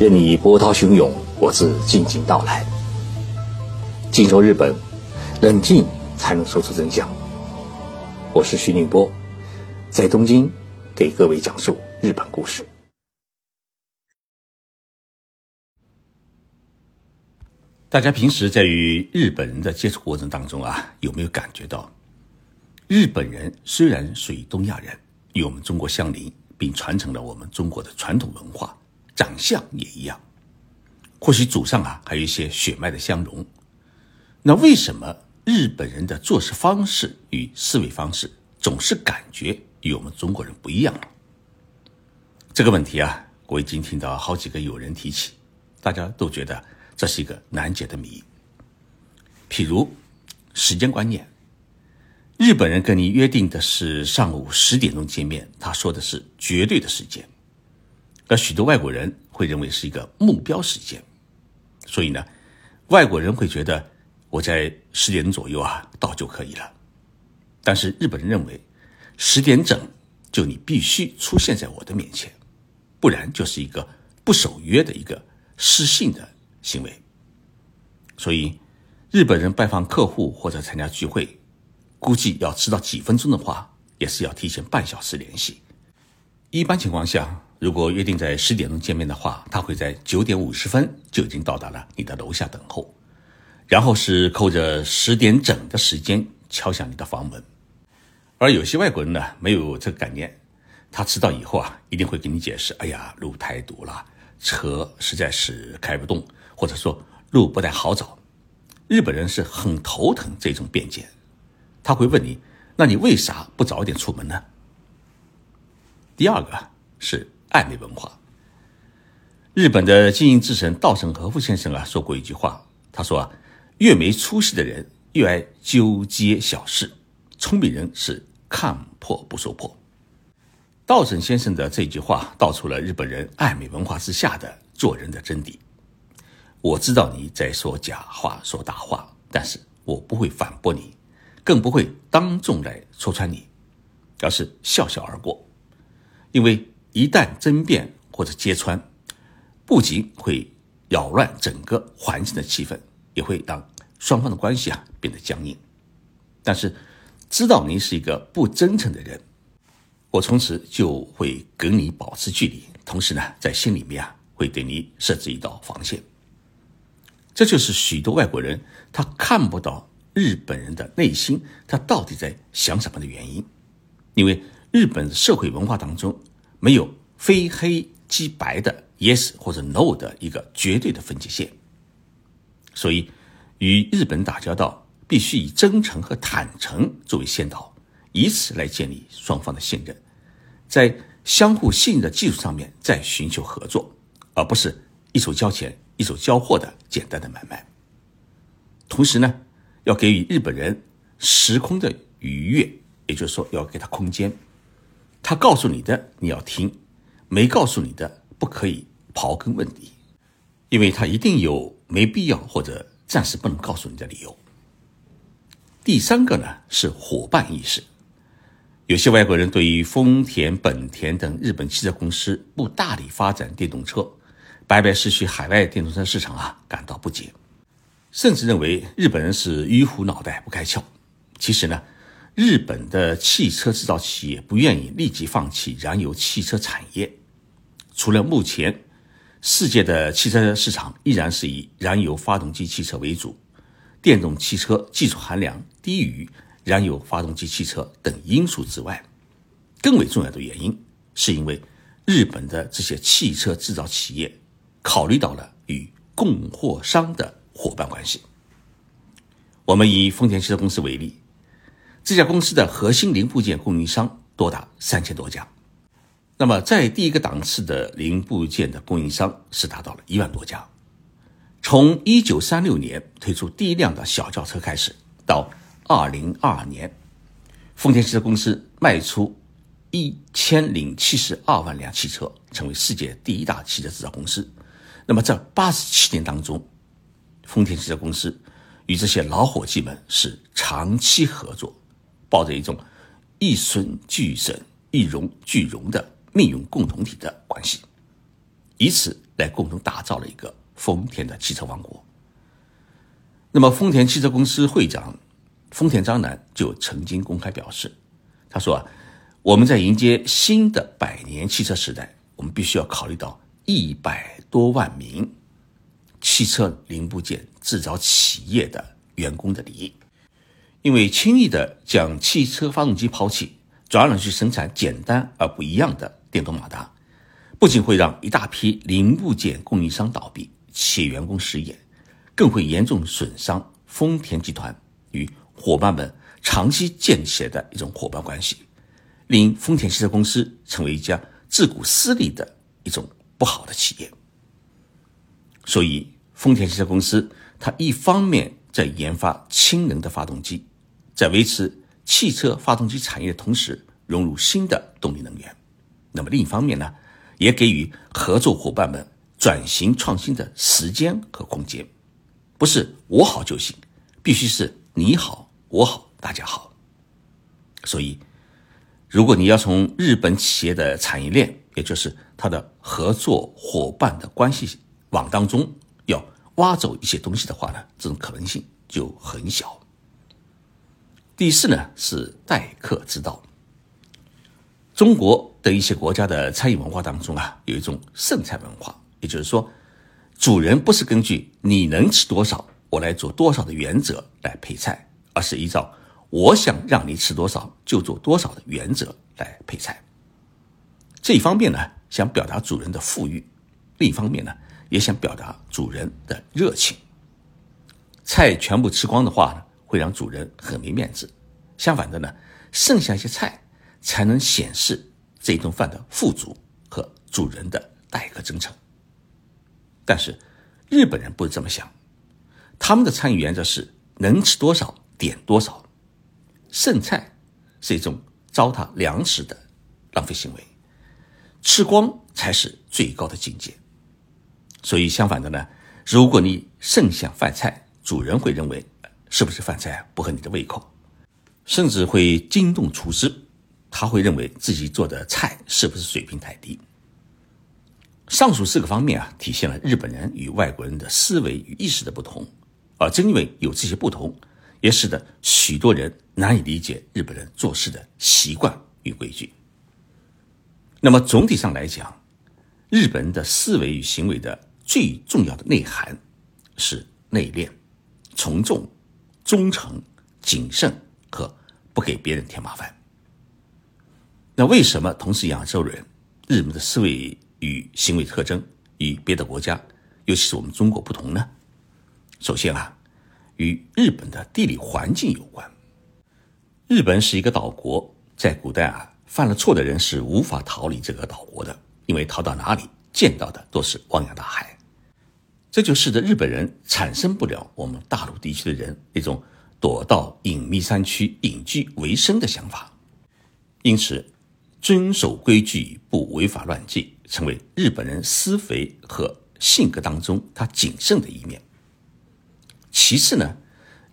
任你波涛汹涌，我自静静到来。静说日本，冷静才能说出真相。我是徐宁波，在东京给各位讲述日本故事。大家平时在与日本人的接触过程当中啊，有没有感觉到，日本人虽然属于东亚人，与我们中国相邻，并传承了我们中国的传统文化。长相也一样，或许祖上啊还有一些血脉的相融。那为什么日本人的做事方式与思维方式总是感觉与我们中国人不一样？这个问题啊，我已经听到好几个友人提起，大家都觉得这是一个难解的谜。譬如时间观念，日本人跟你约定的是上午十点钟见面，他说的是绝对的时间。而许多外国人会认为是一个目标时间，所以呢，外国人会觉得我在十点左右啊到就可以了。但是日本人认为十点整就你必须出现在我的面前，不然就是一个不守约的一个失信的行为。所以日本人拜访客户或者参加聚会，估计要迟到几分钟的话，也是要提前半小时联系。一般情况下。如果约定在十点钟见面的话，他会在九点五十分就已经到达了你的楼下等候，然后是扣着十点整的时间敲响你的房门。而有些外国人呢，没有这个概念，他迟到以后啊，一定会给你解释：哎呀，路太堵了，车实在是开不动，或者说路不太好找。日本人是很头疼这种辩解，他会问你：那你为啥不早点出门呢？第二个是。暧昧文化。日本的经营之神稻盛和夫先生啊说过一句话，他说啊，越没出息的人越爱纠结小事，聪明人是看破不说破。稻盛先生的这句话道出了日本人暧昧文化之下的做人的真谛。我知道你在说假话、说大话，但是我不会反驳你，更不会当众来戳穿你，而是笑笑而过，因为。一旦争辩或者揭穿，不仅会扰乱整个环境的气氛，也会让双方的关系啊变得僵硬。但是，知道您是一个不真诚的人，我从此就会跟你保持距离，同时呢，在心里面啊会对你设置一道防线。这就是许多外国人他看不到日本人的内心，他到底在想什么的原因，因为日本社会文化当中。没有非黑即白的 yes 或者 no 的一个绝对的分界线，所以与日本打交道必须以真诚和坦诚作为先导，以此来建立双方的信任，在相互信任的基础上面再寻求合作，而不是一手交钱一手交货的简单的买卖。同时呢，要给予日本人时空的愉悦，也就是说要给他空间。他告诉你的你要听，没告诉你的不可以刨根问底，因为他一定有没必要或者暂时不能告诉你的理由。第三个呢是伙伴意识，有些外国人对于丰田、本田等日本汽车公司不大力发展电动车，白白失去海外电动车市场啊感到不解，甚至认为日本人是迂腐脑袋不开窍。其实呢。日本的汽车制造企业不愿意立即放弃燃油汽车产业，除了目前世界的汽车市场依然是以燃油发动机汽车为主，电动汽车技术含量低于燃油发动机汽车等因素之外，更为重要的原因是因为日本的这些汽车制造企业考虑到了与供货商的伙伴关系。我们以丰田汽车公司为例。这家公司的核心零部件供应商多达三千多家，那么在第一个档次的零部件的供应商是达到了一万多家。从一九三六年推出第一辆的小轿车开始，到二零二二年，丰田汽车公司卖出一千零七十二万辆汽车，成为世界第一大汽车制造公司。那么这八十七年当中，丰田汽车公司与这些老伙计们是长期合作。抱着一种一损俱损、一荣俱荣的命运共同体的关系，以此来共同打造了一个丰田的汽车王国。那么，丰田汽车公司会长丰田章男就曾经公开表示，他说啊，我们在迎接新的百年汽车时代，我们必须要考虑到一百多万名汽车零部件制造企业的员工的利益，因为轻易的将汽车发动机抛弃，转而去生产简单而不一样的电动马达。不仅会让一大批零部件供应商倒闭，企业员工失业，更会严重损伤丰田集团与伙伴们长期建起来的一种伙伴关系，令丰田汽车公司成为一家自古私利的一种不好的企业。所以，丰田汽车公司它一方面在研发氢能的发动机，在维持汽车发动机产业的同时，融入新的动力能源。那么另一方面呢？也给予合作伙伴们转型创新的时间和空间，不是我好就行，必须是你好我好大家好。所以，如果你要从日本企业的产业链，也就是它的合作伙伴的关系网当中，要挖走一些东西的话呢，这种可能性就很小。第四呢是待客之道。中国的一些国家的餐饮文化当中啊，有一种剩菜文化，也就是说，主人不是根据你能吃多少，我来做多少的原则来配菜，而是依照我想让你吃多少就做多少的原则来配菜。这一方面呢，想表达主人的富裕；另一方面呢，也想表达主人的热情。菜全部吃光的话呢，会让主人很没面子；相反的呢，剩下一些菜。才能显示这一顿饭的富足和主人的待客真诚。但是日本人不是这么想，他们的餐饮原则是能吃多少点多少，剩菜是一种糟蹋粮食的浪费行为，吃光才是最高的境界。所以相反的呢，如果你剩下饭菜，主人会认为是不是饭菜不合你的胃口，甚至会惊动厨师。他会认为自己做的菜是不是水平太低？上述四个方面啊，体现了日本人与外国人的思维与意识的不同，而正因为有这些不同，也使得许多人难以理解日本人做事的习惯与规矩。那么总体上来讲，日本人的思维与行为的最重要的内涵是内敛、从众、忠诚、谨慎和不给别人添麻烦。那为什么同是亚洲人，日本的思维与行为特征与别的国家，尤其是我们中国不同呢？首先啊，与日本的地理环境有关。日本是一个岛国，在古代啊，犯了错的人是无法逃离这个岛国的，因为逃到哪里见到的都是汪洋大海。这就使得日本人产生不了我们大陆地区的人那种躲到隐秘山区隐居为生的想法，因此。遵守规矩，不违法乱纪，成为日本人思维和性格当中他谨慎的一面。其次呢，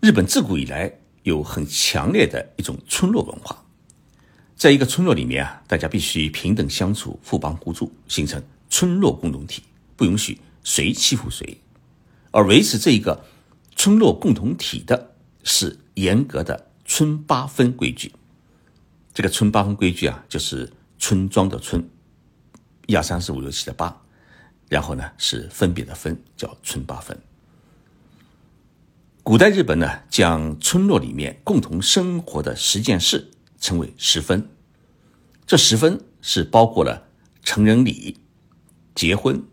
日本自古以来有很强烈的一种村落文化，在一个村落里面啊，大家必须平等相处，互帮互助，形成村落共同体，不允许谁欺负谁。而维持这一个村落共同体的是严格的村八分规矩。这个村八分规矩啊，就是村庄的村，一二三四五六七的八，然后呢是分别的分，叫村八分。古代日本呢，将村落里面共同生活的十件事称为十分，这十分是包括了成人礼、结婚、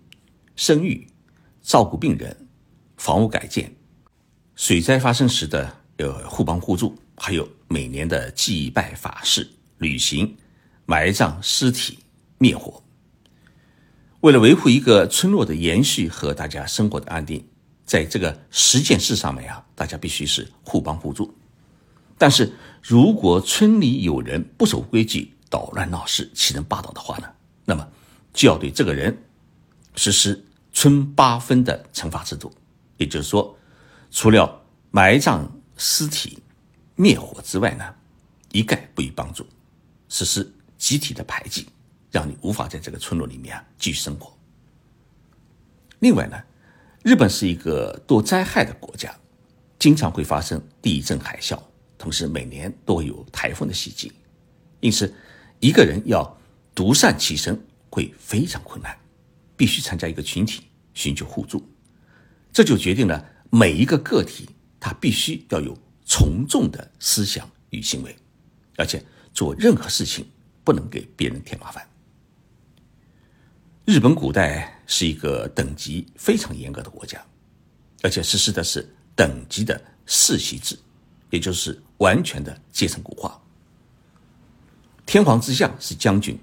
生育、照顾病人、房屋改建、水灾发生时的呃互帮互助。还有每年的祭拜法事、旅行、埋葬尸体、灭火。为了维护一个村落的延续和大家生活的安定，在这个十件事上面啊，大家必须是互帮互助。但是如果村里有人不守规矩、捣乱闹事、欺人霸道的话呢，那么就要对这个人实施村八分的惩罚制度。也就是说，除了埋葬尸体。灭火之外呢，一概不予帮助，实施集体的排挤，让你无法在这个村落里面啊继续生活。另外呢，日本是一个多灾害的国家，经常会发生地震、海啸，同时每年都会有台风的袭击，因此一个人要独善其身会非常困难，必须参加一个群体，寻求互助。这就决定了每一个个体他必须要有从众的思想与行为，而且做任何事情不能给别人添麻烦。日本古代是一个等级非常严格的国家，而且实施的是等级的世袭制，也就是完全的阶层固化。天皇之下是将军，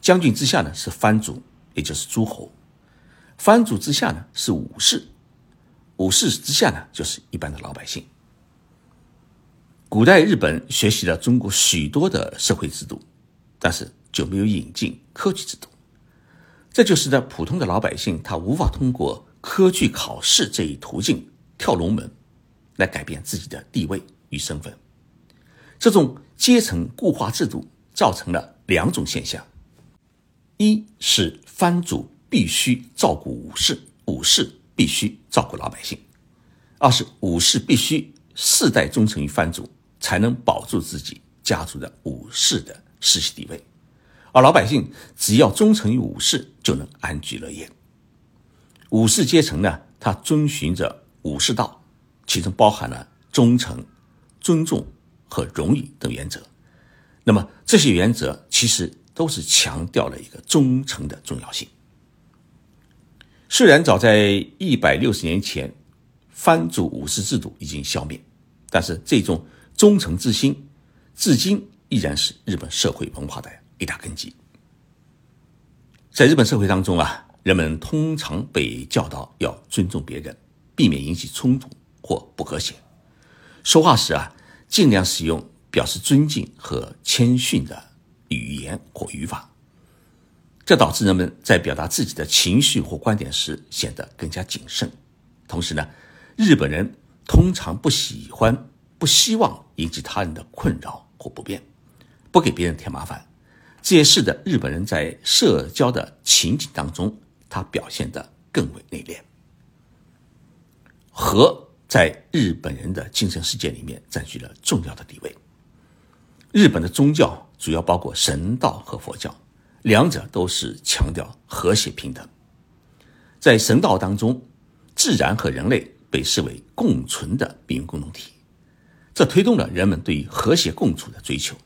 将军之下呢是藩主，也就是诸侯，藩主之下呢是武士，武士之下呢就是一般的老百姓。古代日本学习了中国许多的社会制度，但是就没有引进科举制度。这就使得普通的老百姓他无法通过科举考试这一途径跳龙门，来改变自己的地位与身份。这种阶层固化制度造成了两种现象：一是藩主必须照顾武士，武士必须照顾老百姓；二是武士必须世代忠诚于藩主，才能保住自己家族的武士的世袭地位。而老百姓只要忠诚于武士，就能安居乐业。武士阶层呢，他遵循着武士道，其中包含了忠诚、尊重和荣誉等原则。那么这些原则其实都是强调了一个忠诚的重要性。虽然早在一百六十年前，藩主武士制度已经消灭，但是这种忠诚之心，至今依然是日本社会文化的。一大根基，在日本社会当中啊，人们通常被教导要尊重别人，避免引起冲突或不和谐。说话时啊，尽量使用表示尊敬和谦逊的语言或语法，这导致人们在表达自己的情绪或观点时显得更加谨慎。同时呢，日本人通常不喜欢、不希望引起他人的困扰或不便，不给别人添麻烦。这也使得日本人在社交的情景当中，他表现得更为内敛。和在日本人的精神世界里面占据了重要的地位。日本的宗教主要包括神道和佛教，两者都是强调和谐平等。在神道当中，自然和人类被视为共存的命运共同体，这推动了人们对于和谐共处的追求。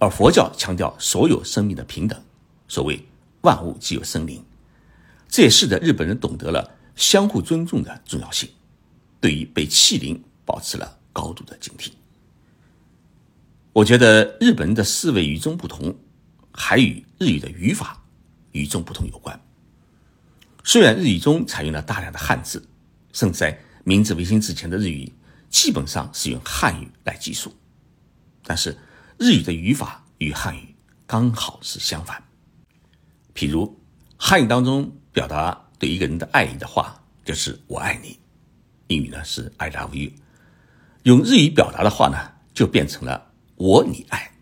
而佛教强调所有生命的平等，所谓万物皆有生灵，这也使得日本人懂得了相互尊重的重要性，对于被欺凌保持了高度的警惕。我觉得日本人的思维与众不同，还与日语的语法与众不同有关。虽然日语中采用了大量的汉字，甚至在明治维新之前的日语基本上是用汉语来记述，但是。日语的语法与汉语刚好是相反。譬如，汉语当中表达对一个人的爱意的话，就是“我爱你”，英语呢是 “I love you”。用日语表达的话呢，就变成了“我你爱”。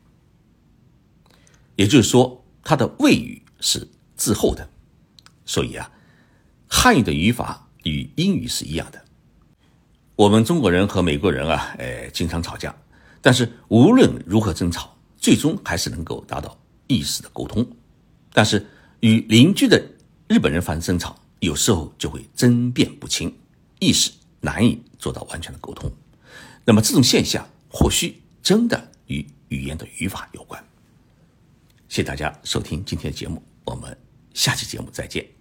也就是说，它的谓语是滞后的。所以啊，汉语的语法与英语是一样的。我们中国人和美国人啊，哎，经常吵架。但是无论如何争吵，最终还是能够达到意识的沟通。但是与邻居的日本人发生争吵，有时候就会争辩不清，意识难以做到完全的沟通。那么这种现象或许真的与语言的语法有关。谢谢大家收听今天的节目，我们下期节目再见。